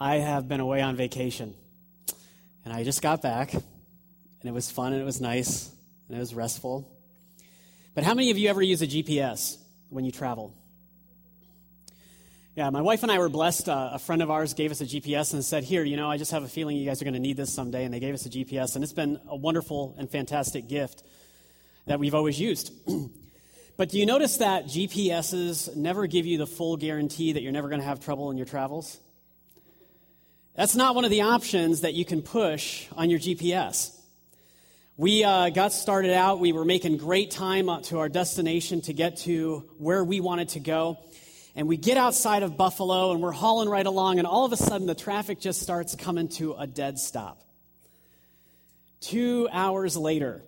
I have been away on vacation. And I just got back, and it was fun, and it was nice, and it was restful. But how many of you ever use a GPS when you travel? Yeah, my wife and I were blessed. Uh, a friend of ours gave us a GPS and said, Here, you know, I just have a feeling you guys are going to need this someday. And they gave us a GPS, and it's been a wonderful and fantastic gift that we've always used. but do you notice that GPSs never give you the full guarantee that you're never going to have trouble in your travels? That's not one of the options that you can push on your GPS. We uh, got started out, we were making great time to our destination to get to where we wanted to go. And we get outside of Buffalo and we're hauling right along, and all of a sudden the traffic just starts coming to a dead stop. Two hours later,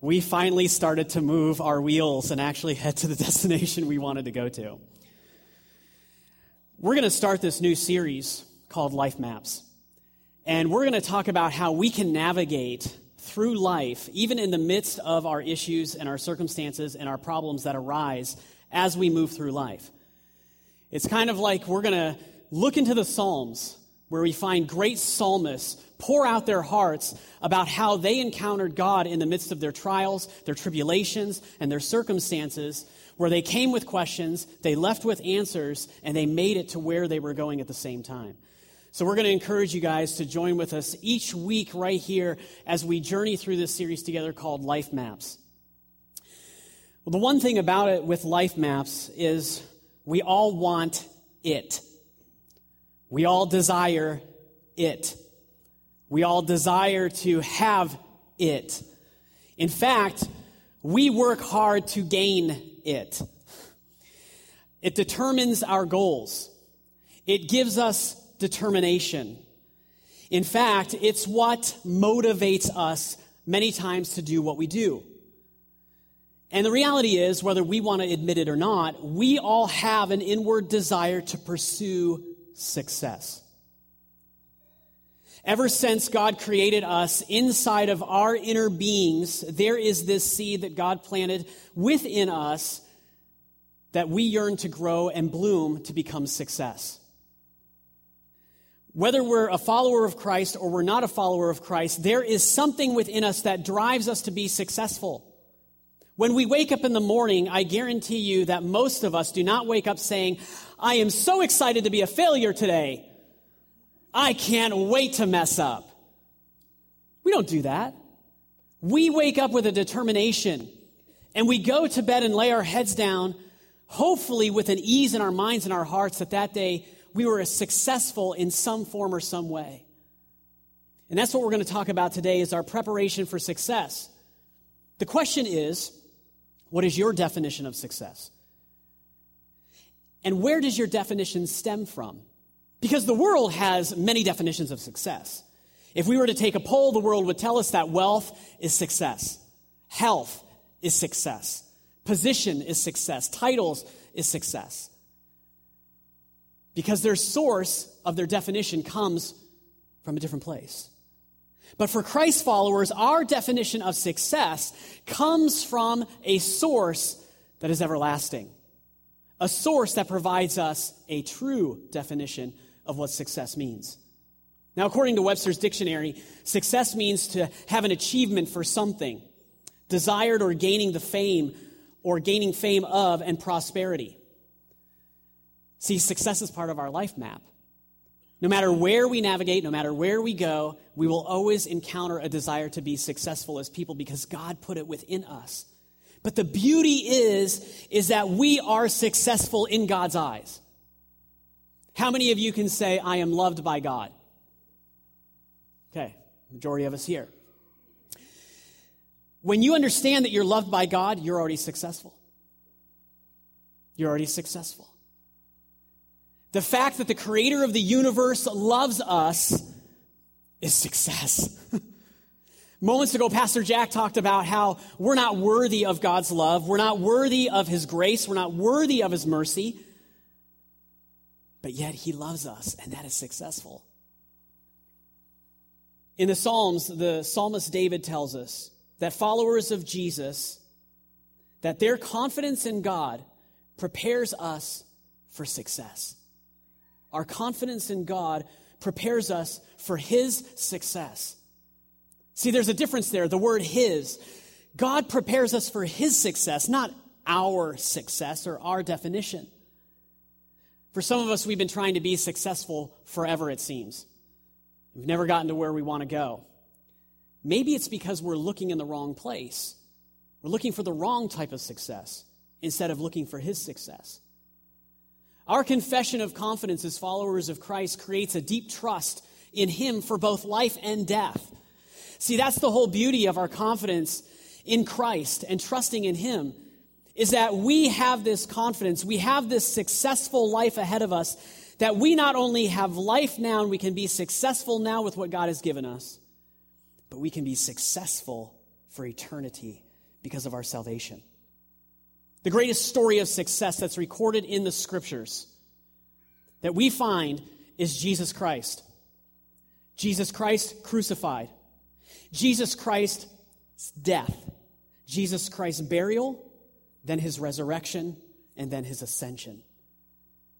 we finally started to move our wheels and actually head to the destination we wanted to go to. We're going to start this new series called Life Maps. And we're going to talk about how we can navigate through life, even in the midst of our issues and our circumstances and our problems that arise as we move through life. It's kind of like we're going to look into the Psalms where we find great psalmists pour out their hearts about how they encountered God in the midst of their trials, their tribulations, and their circumstances, where they came with questions, they left with answers, and they made it to where they were going at the same time. So, we're going to encourage you guys to join with us each week right here as we journey through this series together called Life Maps. Well, the one thing about it with Life Maps is we all want it. We all desire it. We all desire to have it. In fact, we work hard to gain it. It determines our goals. It gives us determination. In fact, it's what motivates us many times to do what we do. And the reality is, whether we want to admit it or not, we all have an inward desire to pursue success. Ever since God created us inside of our inner beings, there is this seed that God planted within us that we yearn to grow and bloom to become success. Whether we're a follower of Christ or we're not a follower of Christ, there is something within us that drives us to be successful. When we wake up in the morning, I guarantee you that most of us do not wake up saying, I am so excited to be a failure today. I can't wait to mess up. We don't do that. We wake up with a determination and we go to bed and lay our heads down, hopefully with an ease in our minds and our hearts that that day we were successful in some form or some way. And that's what we're going to talk about today is our preparation for success. The question is, what is your definition of success? And where does your definition stem from? Because the world has many definitions of success. If we were to take a poll, the world would tell us that wealth is success, health is success, position is success, titles is success because their source of their definition comes from a different place. But for Christ followers, our definition of success comes from a source that is everlasting, a source that provides us a true definition of what success means. Now, according to Webster's dictionary, success means to have an achievement for something, desired or gaining the fame or gaining fame of and prosperity. See, success is part of our life map. No matter where we navigate, no matter where we go, we will always encounter a desire to be successful as people because God put it within us. But the beauty is, is that we are successful in God's eyes. How many of you can say, I am loved by God? Okay, majority of us here. When you understand that you're loved by God, you're already successful. You're already successful. The fact that the creator of the universe loves us is success. Moments ago, Pastor Jack talked about how we're not worthy of God's love. We're not worthy of His grace. We're not worthy of His mercy. But yet He loves us, and that is successful. In the Psalms, the psalmist David tells us that followers of Jesus, that their confidence in God prepares us for success. Our confidence in God prepares us for His success. See, there's a difference there. The word His. God prepares us for His success, not our success or our definition. For some of us, we've been trying to be successful forever, it seems. We've never gotten to where we want to go. Maybe it's because we're looking in the wrong place. We're looking for the wrong type of success instead of looking for His success. Our confession of confidence as followers of Christ creates a deep trust in Him for both life and death. See, that's the whole beauty of our confidence in Christ and trusting in Him is that we have this confidence, we have this successful life ahead of us, that we not only have life now and we can be successful now with what God has given us, but we can be successful for eternity because of our salvation. The greatest story of success that's recorded in the scriptures that we find is Jesus Christ. Jesus Christ crucified. Jesus Christ's death. Jesus Christ's burial, then his resurrection, and then his ascension.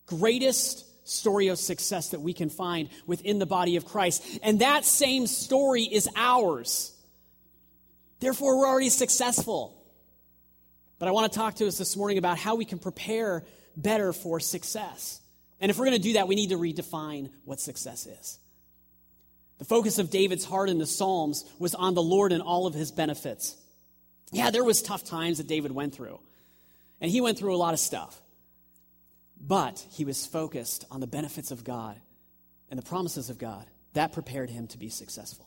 Greatest story of success that we can find within the body of Christ. And that same story is ours. Therefore, we're already successful. But I want to talk to us this morning about how we can prepare better for success. And if we're going to do that, we need to redefine what success is. The focus of David's heart in the Psalms was on the Lord and all of his benefits. Yeah, there was tough times that David went through. And he went through a lot of stuff. But he was focused on the benefits of God and the promises of God. That prepared him to be successful.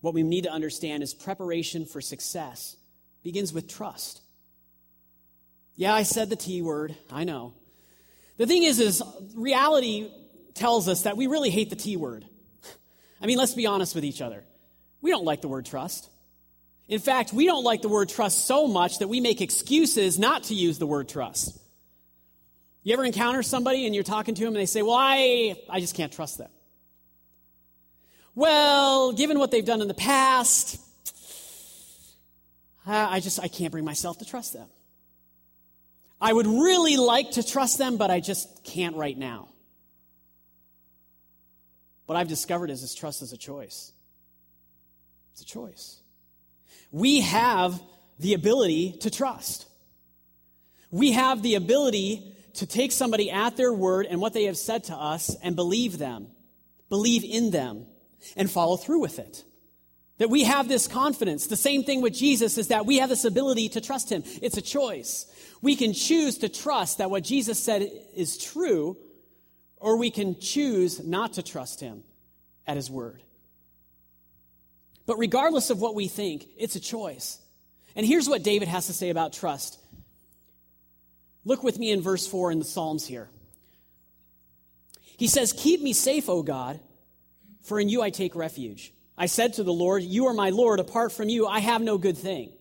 What we need to understand is preparation for success begins with trust. Yeah, I said the T word. I know. The thing is, is reality tells us that we really hate the T word. I mean, let's be honest with each other. We don't like the word trust. In fact, we don't like the word trust so much that we make excuses not to use the word trust. You ever encounter somebody and you're talking to them and they say, Well, I, I just can't trust them. Well, given what they've done in the past, Uh, I just I can't bring myself to trust them. I would really like to trust them, but I just can't right now. What I've discovered is this trust is a choice. It's a choice. We have the ability to trust. We have the ability to take somebody at their word and what they have said to us and believe them, believe in them, and follow through with it. That we have this confidence. The same thing with Jesus is that we have this ability to trust him. It's a choice. We can choose to trust that what Jesus said is true, or we can choose not to trust him at his word. But regardless of what we think, it's a choice. And here's what David has to say about trust Look with me in verse 4 in the Psalms here. He says, Keep me safe, O God, for in you I take refuge. I said to the Lord, You are my Lord. Apart from you, I have no good thing.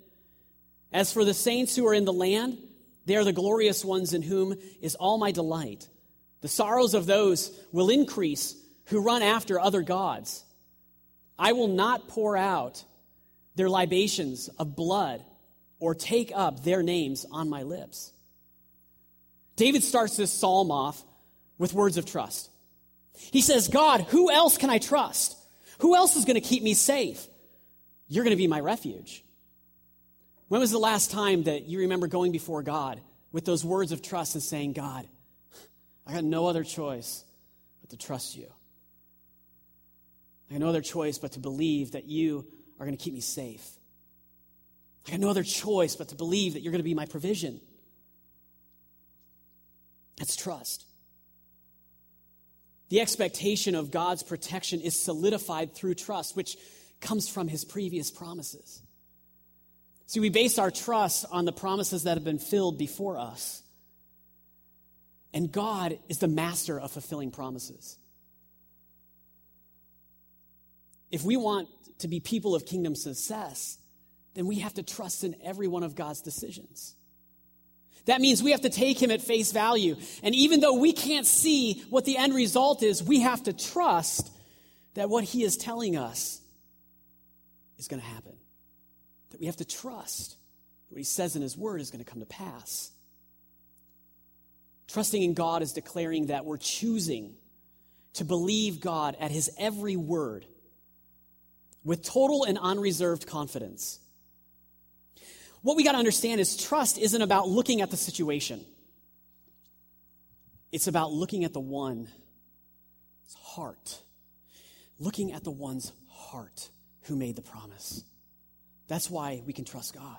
As for the saints who are in the land, they are the glorious ones in whom is all my delight. The sorrows of those will increase who run after other gods. I will not pour out their libations of blood or take up their names on my lips. David starts this psalm off with words of trust. He says, God, who else can I trust? Who else is going to keep me safe? You're going to be my refuge. When was the last time that you remember going before God with those words of trust and saying, God, I got no other choice but to trust you? I got no other choice but to believe that you are going to keep me safe. I got no other choice but to believe that you're going to be my provision. That's trust. The expectation of God's protection is solidified through trust, which comes from his previous promises. See, we base our trust on the promises that have been filled before us. And God is the master of fulfilling promises. If we want to be people of kingdom success, then we have to trust in every one of God's decisions. That means we have to take him at face value. And even though we can't see what the end result is, we have to trust that what he is telling us is going to happen. That we have to trust what he says in his word is going to come to pass. Trusting in God is declaring that we're choosing to believe God at his every word with total and unreserved confidence. What we got to understand is trust isn't about looking at the situation. It's about looking at the one's heart. Looking at the one's heart who made the promise. That's why we can trust God.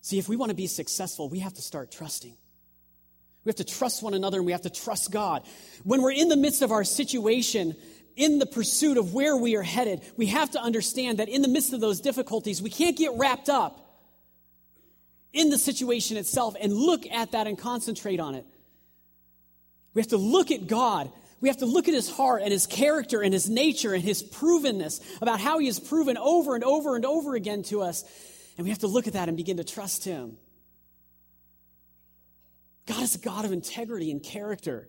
See, if we want to be successful, we have to start trusting. We have to trust one another and we have to trust God. When we're in the midst of our situation, in the pursuit of where we are headed, we have to understand that in the midst of those difficulties, we can't get wrapped up in the situation itself and look at that and concentrate on it. We have to look at God. We have to look at his heart and his character and his nature and his provenness about how he has proven over and over and over again to us and we have to look at that and begin to trust Him. God is a God of integrity and character.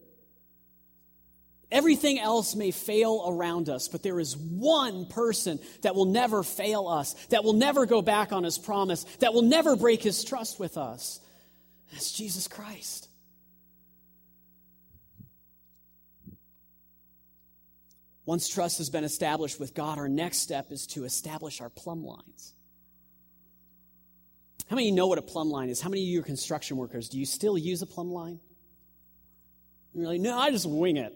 Everything else may fail around us, but there is one person that will never fail us, that will never go back on his promise, that will never break his trust with us. That's Jesus Christ. Once trust has been established with God, our next step is to establish our plumb lines. How many of you know what a plumb line is? How many of you are construction workers? Do you still use a plumb line? You're like, no, I just wing it.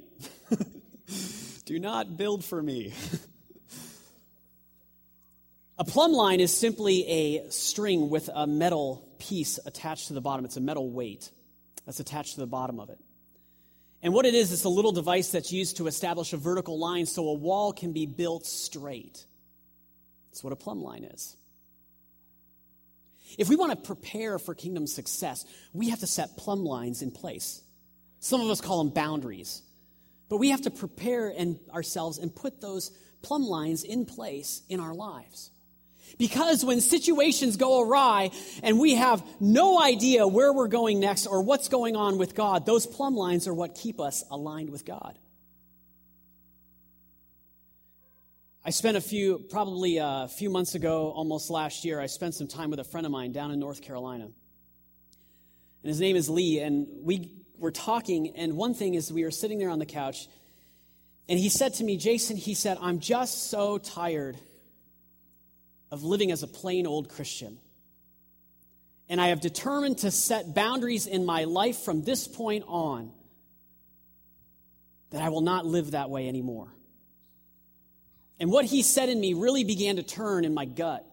Do not build for me. a plumb line is simply a string with a metal piece attached to the bottom. It's a metal weight that's attached to the bottom of it. And what it is, it's a little device that's used to establish a vertical line so a wall can be built straight. That's what a plumb line is. If we want to prepare for kingdom success, we have to set plumb lines in place. Some of us call them boundaries. But we have to prepare and ourselves and put those plumb lines in place in our lives. Because when situations go awry and we have no idea where we're going next or what's going on with God, those plumb lines are what keep us aligned with God. I spent a few, probably a few months ago, almost last year, I spent some time with a friend of mine down in North Carolina. And his name is Lee, and we were talking, and one thing is we were sitting there on the couch, and he said to me, Jason, he said, I'm just so tired of living as a plain old Christian. And I have determined to set boundaries in my life from this point on that I will not live that way anymore. And what he said in me really began to turn in my gut.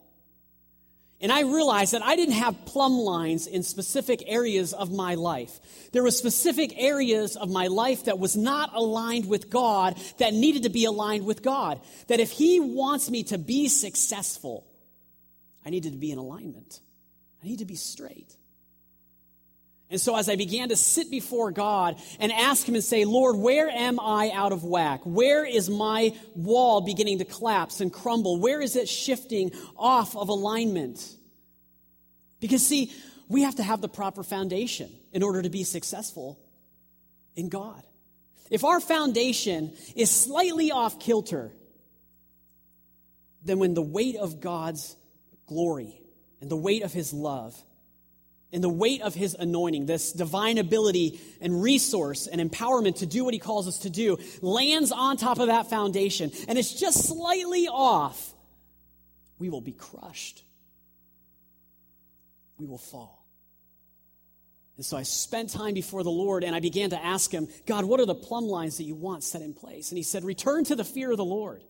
And I realized that I didn't have plumb lines in specific areas of my life. There were specific areas of my life that was not aligned with God that needed to be aligned with God. That if He wants me to be successful, I needed to be in alignment. I need to be straight. And so, as I began to sit before God and ask Him and say, Lord, where am I out of whack? Where is my wall beginning to collapse and crumble? Where is it shifting off of alignment? Because, see, we have to have the proper foundation in order to be successful in God. If our foundation is slightly off kilter, then when the weight of God's glory and the weight of His love in the weight of his anointing, this divine ability and resource and empowerment to do what he calls us to do, lands on top of that foundation, and it's just slightly off, we will be crushed. We will fall. And so I spent time before the Lord and I began to ask him, God, what are the plumb lines that you want set in place? And he said, Return to the fear of the Lord.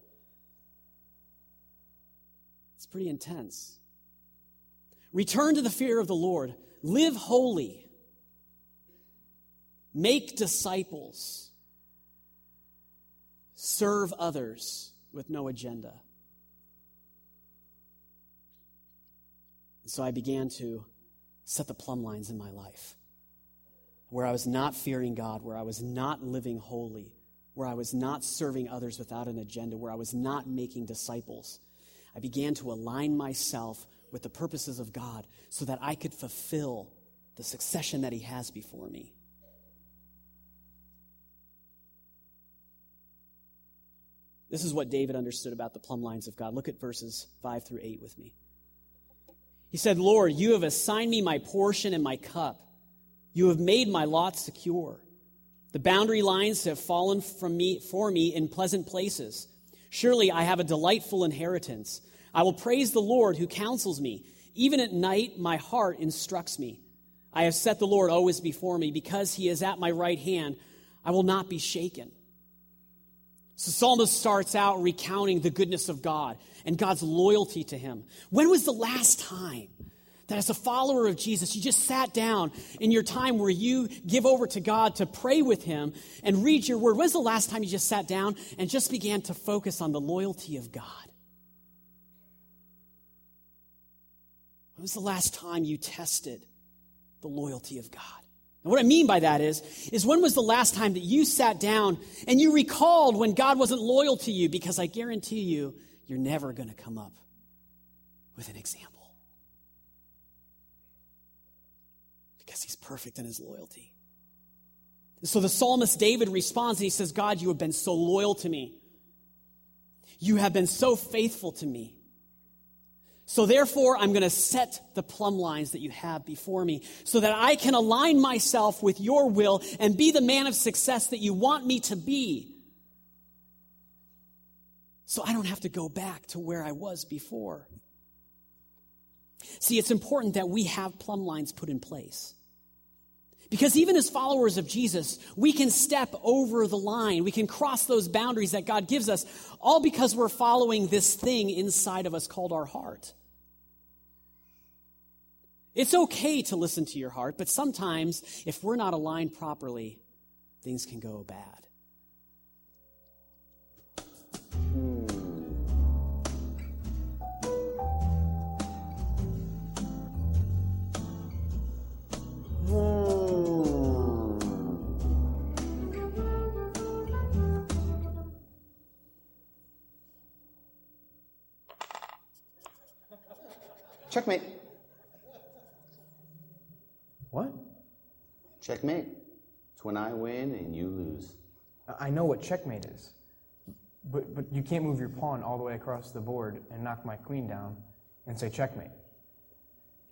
It's pretty intense. Return to the fear of the Lord. Live holy. Make disciples. Serve others with no agenda. So I began to set the plumb lines in my life where I was not fearing God, where I was not living holy, where I was not serving others without an agenda, where I was not making disciples. I began to align myself with the purposes of God so that I could fulfill the succession that He has before me. This is what David understood about the plumb lines of God. Look at verses 5 through 8 with me. He said, Lord, you have assigned me my portion and my cup. You have made my lot secure. The boundary lines have fallen from me, for me in pleasant places. Surely I have a delightful inheritance. I will praise the Lord who counsels me. Even at night, my heart instructs me. I have set the Lord always before me. Because he is at my right hand, I will not be shaken. So Psalmist starts out recounting the goodness of God and God's loyalty to him. When was the last time that as a follower of Jesus, you just sat down in your time where you give over to God to pray with Him and read your word. When's the last time you just sat down and just began to focus on the loyalty of God? When was the last time you tested the loyalty of God? And what I mean by that is, is when was the last time that you sat down and you recalled when God wasn't loyal to you? Because I guarantee you, you're never going to come up with an example. Because he's perfect in his loyalty. So the psalmist David responds and he says, God, you have been so loyal to me. You have been so faithful to me. So therefore, I'm going to set the plumb lines that you have before me so that I can align myself with your will and be the man of success that you want me to be. So I don't have to go back to where I was before. See, it's important that we have plumb lines put in place. Because even as followers of Jesus, we can step over the line. We can cross those boundaries that God gives us, all because we're following this thing inside of us called our heart. It's okay to listen to your heart, but sometimes if we're not aligned properly, things can go bad. Hmm. Checkmate. What? Checkmate. It's when I win and you lose. I know what checkmate is. But, but you can't move your pawn all the way across the board and knock my queen down and say checkmate.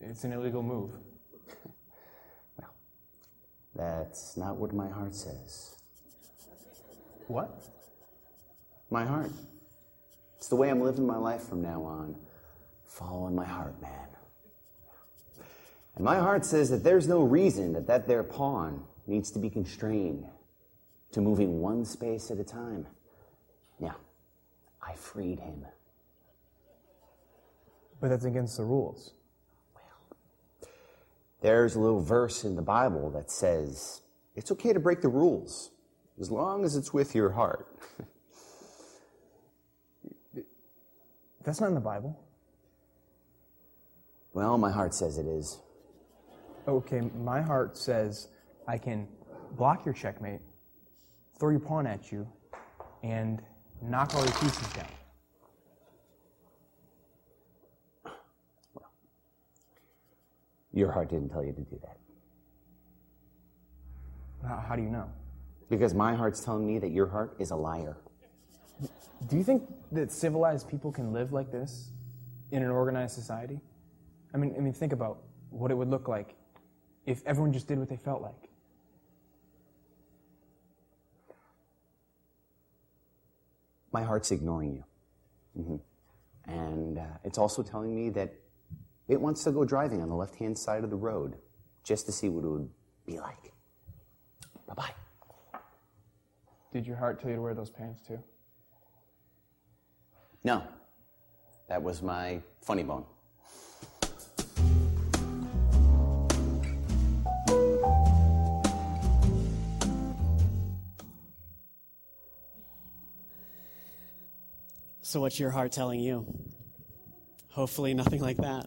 It's an illegal move. well, that's not what my heart says. What? My heart. It's the way I'm living my life from now on. Following my heart, man. And my heart says that there's no reason that that there pawn needs to be constrained to moving one space at a time. Yeah, I freed him. But that's against the rules. Well, there's a little verse in the Bible that says it's okay to break the rules as long as it's with your heart. That's not in the Bible. Well, my heart says it is. Okay, my heart says I can block your checkmate, throw your pawn at you, and knock all your pieces down. Well, your heart didn't tell you to do that. How, how do you know? Because my heart's telling me that your heart is a liar. Do you think that civilized people can live like this in an organized society? I mean, I mean, think about what it would look like if everyone just did what they felt like. My heart's ignoring you. Mm-hmm. And uh, it's also telling me that it wants to go driving on the left hand side of the road just to see what it would be like. Bye bye. Did your heart tell you to wear those pants too? No. That was my funny bone. So, what's your heart telling you? Hopefully, nothing like that.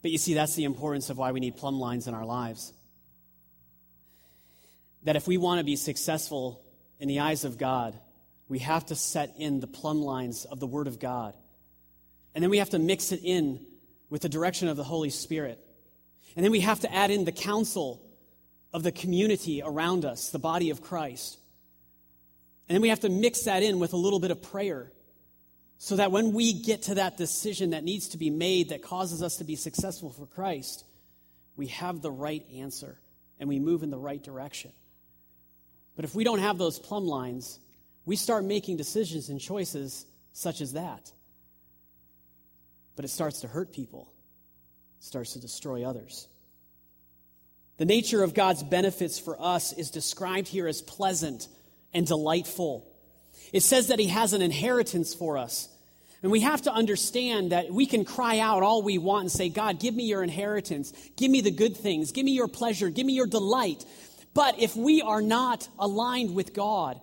But you see, that's the importance of why we need plumb lines in our lives. That if we want to be successful in the eyes of God, we have to set in the plumb lines of the Word of God. And then we have to mix it in with the direction of the Holy Spirit. And then we have to add in the counsel of the community around us, the body of Christ. And then we have to mix that in with a little bit of prayer so that when we get to that decision that needs to be made that causes us to be successful for Christ, we have the right answer and we move in the right direction. But if we don't have those plumb lines, we start making decisions and choices such as that. But it starts to hurt people, it starts to destroy others. The nature of God's benefits for us is described here as pleasant and delightful. It says that He has an inheritance for us. And we have to understand that we can cry out all we want and say, God, give me your inheritance. Give me the good things. Give me your pleasure. Give me your delight. But if we are not aligned with God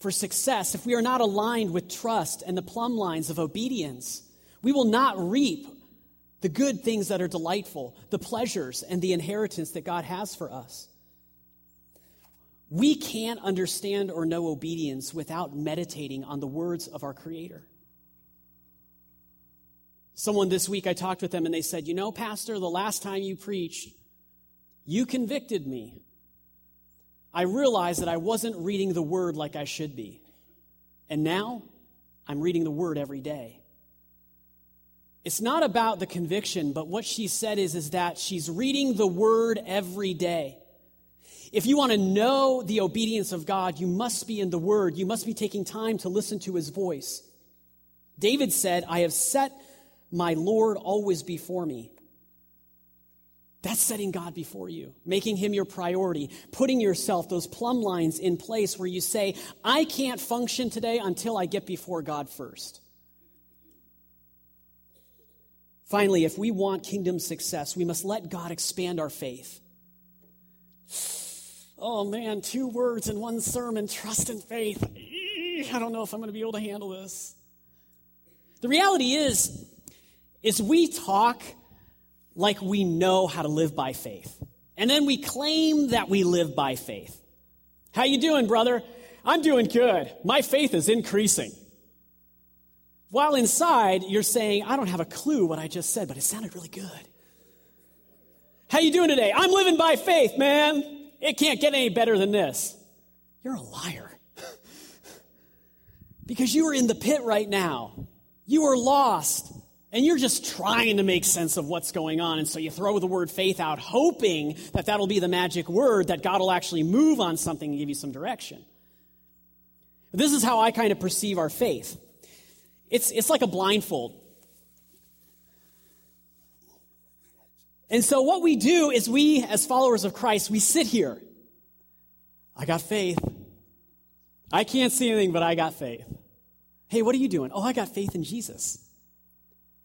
for success, if we are not aligned with trust and the plumb lines of obedience, we will not reap the good things that are delightful, the pleasures and the inheritance that God has for us. We can't understand or know obedience without meditating on the words of our Creator. Someone this week, I talked with them and they said, You know, Pastor, the last time you preached, you convicted me. I realized that I wasn't reading the Word like I should be. And now I'm reading the Word every day. It's not about the conviction, but what she said is, is that she's reading the word every day. If you want to know the obedience of God, you must be in the word. You must be taking time to listen to his voice. David said, I have set my Lord always before me. That's setting God before you, making him your priority, putting yourself, those plumb lines in place where you say, I can't function today until I get before God first. Finally, if we want kingdom success, we must let God expand our faith. Oh man, two words in one sermon trust and faith. I don't know if I'm going to be able to handle this. The reality is, is we talk like we know how to live by faith. And then we claim that we live by faith. How you doing, brother? I'm doing good. My faith is increasing. While inside, you're saying, I don't have a clue what I just said, but it sounded really good. How you doing today? I'm living by faith, man. It can't get any better than this. You're a liar. because you are in the pit right now. You are lost. And you're just trying to make sense of what's going on. And so you throw the word faith out, hoping that that'll be the magic word, that God will actually move on something and give you some direction. This is how I kind of perceive our faith. It's, it's like a blindfold. And so what we do is we, as followers of Christ, we sit here. I got faith. I can't see anything, but I got faith. Hey, what are you doing? Oh, I got faith in Jesus.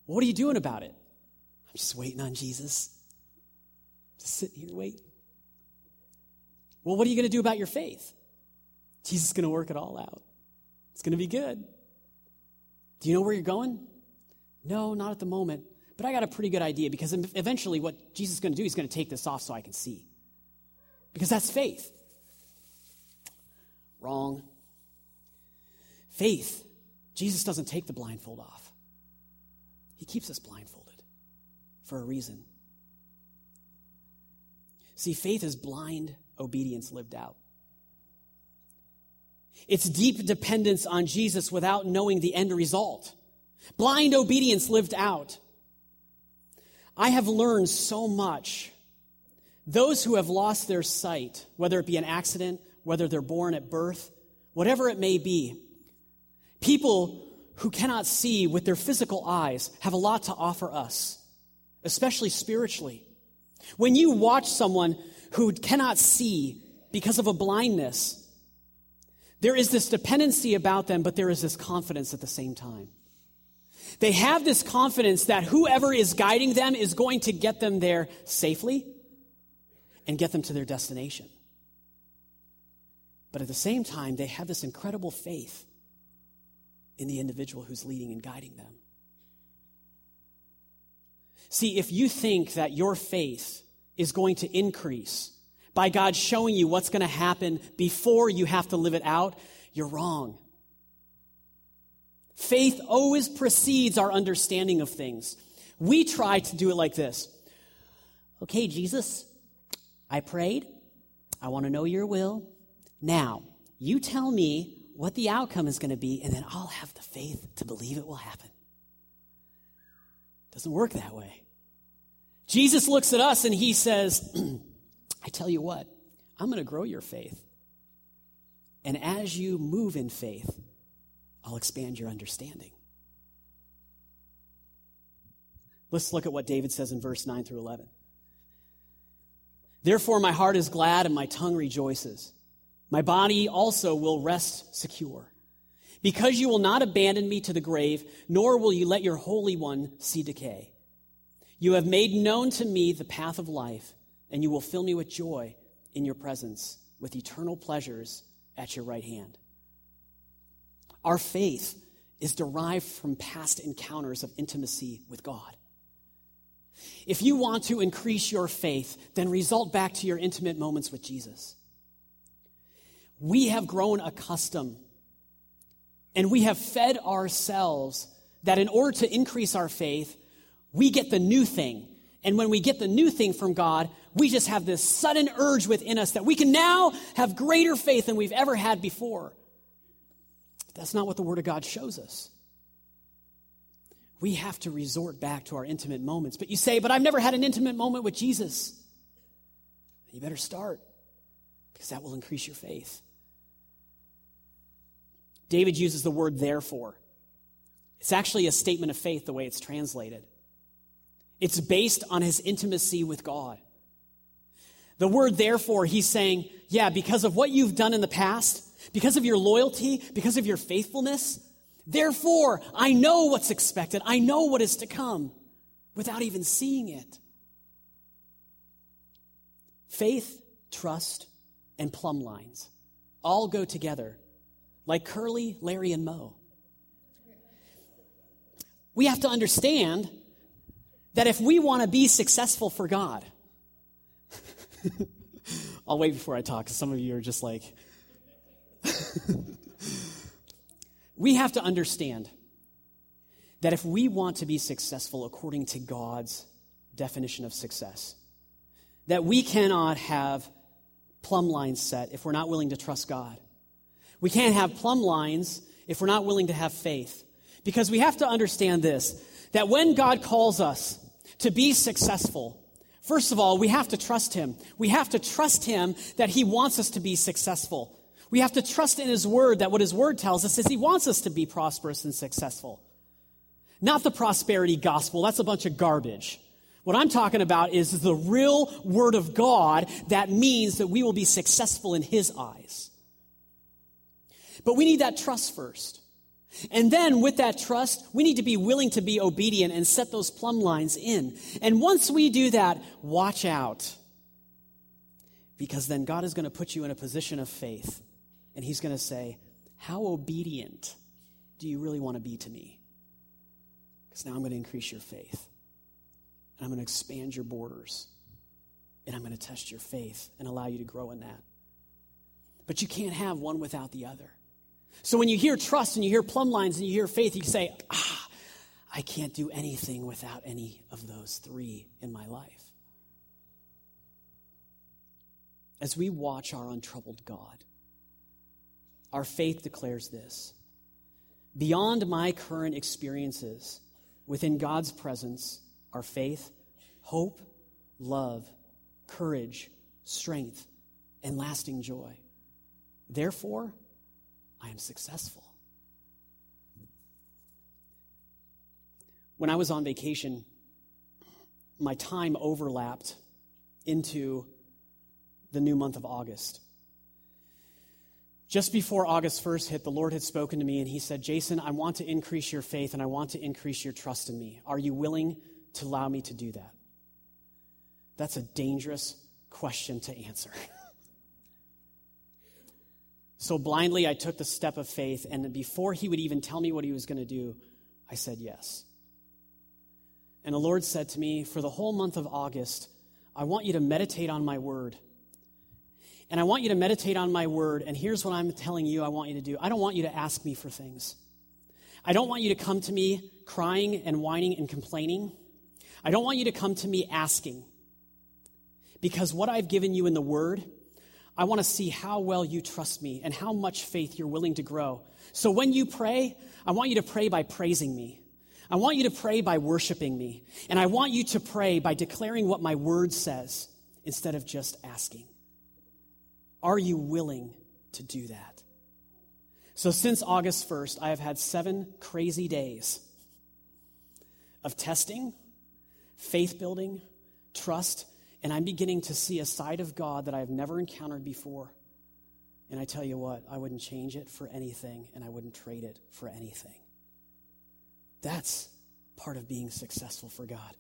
What are you doing about it? I'm just waiting on Jesus. Just sitting here waiting. Well, what are you going to do about your faith? Jesus is going to work it all out. It's going to be good. Do you know where you're going? No, not at the moment. But I got a pretty good idea because eventually what Jesus is going to do, he's going to take this off so I can see. Because that's faith. Wrong. Faith, Jesus doesn't take the blindfold off, he keeps us blindfolded for a reason. See, faith is blind obedience lived out. It's deep dependence on Jesus without knowing the end result. Blind obedience lived out. I have learned so much. Those who have lost their sight, whether it be an accident, whether they're born at birth, whatever it may be, people who cannot see with their physical eyes have a lot to offer us, especially spiritually. When you watch someone who cannot see because of a blindness, there is this dependency about them, but there is this confidence at the same time. They have this confidence that whoever is guiding them is going to get them there safely and get them to their destination. But at the same time, they have this incredible faith in the individual who's leading and guiding them. See, if you think that your faith is going to increase by God showing you what's going to happen before you have to live it out, you're wrong. Faith always precedes our understanding of things. We try to do it like this Okay, Jesus, I prayed. I want to know your will. Now, you tell me what the outcome is going to be, and then I'll have the faith to believe it will happen. Doesn't work that way. Jesus looks at us and he says, I tell you what, I'm going to grow your faith. And as you move in faith, I'll expand your understanding. Let's look at what David says in verse 9 through 11. Therefore, my heart is glad and my tongue rejoices. My body also will rest secure. Because you will not abandon me to the grave, nor will you let your Holy One see decay. You have made known to me the path of life, and you will fill me with joy in your presence, with eternal pleasures at your right hand. Our faith is derived from past encounters of intimacy with God. If you want to increase your faith, then result back to your intimate moments with Jesus. We have grown accustomed and we have fed ourselves that in order to increase our faith, we get the new thing. And when we get the new thing from God, we just have this sudden urge within us that we can now have greater faith than we've ever had before. That's not what the Word of God shows us. We have to resort back to our intimate moments. But you say, but I've never had an intimate moment with Jesus. You better start because that will increase your faith. David uses the word therefore. It's actually a statement of faith the way it's translated. It's based on his intimacy with God. The word therefore, he's saying, yeah, because of what you've done in the past, because of your loyalty, because of your faithfulness, therefore I know what's expected. I know what is to come without even seeing it. Faith, trust, and plumb lines all go together like Curly, Larry, and Moe. We have to understand that if we want to be successful for God, I'll wait before I talk because some of you are just like, we have to understand that if we want to be successful according to God's definition of success, that we cannot have plumb lines set if we're not willing to trust God. We can't have plumb lines if we're not willing to have faith. Because we have to understand this that when God calls us to be successful, first of all, we have to trust Him. We have to trust Him that He wants us to be successful. We have to trust in His Word that what His Word tells us is He wants us to be prosperous and successful. Not the prosperity gospel, that's a bunch of garbage. What I'm talking about is the real Word of God that means that we will be successful in His eyes. But we need that trust first. And then with that trust, we need to be willing to be obedient and set those plumb lines in. And once we do that, watch out. Because then God is going to put you in a position of faith. And He's going to say, How obedient do you really want to be to me? Because now I'm going to increase your faith. And I'm going to expand your borders. And I'm going to test your faith and allow you to grow in that. But you can't have one without the other. So when you hear trust and you hear plumb lines and you hear faith, you say, ah, I can't do anything without any of those three in my life. As we watch our untroubled God, our faith declares this Beyond my current experiences, within God's presence are faith, hope, love, courage, strength, and lasting joy. Therefore, I am successful. When I was on vacation, my time overlapped into the new month of August. Just before August 1st hit, the Lord had spoken to me and He said, Jason, I want to increase your faith and I want to increase your trust in me. Are you willing to allow me to do that? That's a dangerous question to answer. So blindly, I took the step of faith, and before he would even tell me what he was going to do, I said yes. And the Lord said to me, For the whole month of August, I want you to meditate on my word. And I want you to meditate on my word, and here's what I'm telling you I want you to do. I don't want you to ask me for things. I don't want you to come to me crying and whining and complaining. I don't want you to come to me asking. Because what I've given you in the word, I want to see how well you trust me and how much faith you're willing to grow. So when you pray, I want you to pray by praising me. I want you to pray by worshiping me. And I want you to pray by declaring what my word says instead of just asking. Are you willing to do that? So, since August 1st, I have had seven crazy days of testing, faith building, trust, and I'm beginning to see a side of God that I've never encountered before. And I tell you what, I wouldn't change it for anything, and I wouldn't trade it for anything. That's part of being successful for God.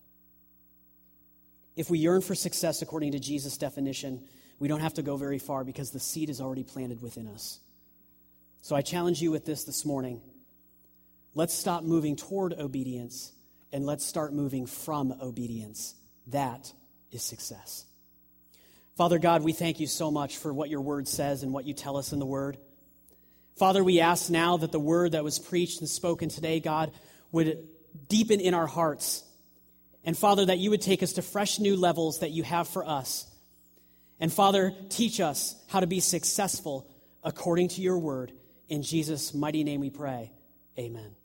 If we yearn for success according to Jesus' definition, we don't have to go very far because the seed is already planted within us. So I challenge you with this this morning. Let's stop moving toward obedience and let's start moving from obedience. That is success. Father God, we thank you so much for what your word says and what you tell us in the word. Father, we ask now that the word that was preached and spoken today, God, would deepen in our hearts. And Father, that you would take us to fresh new levels that you have for us. And Father, teach us how to be successful according to your word. In Jesus' mighty name we pray. Amen.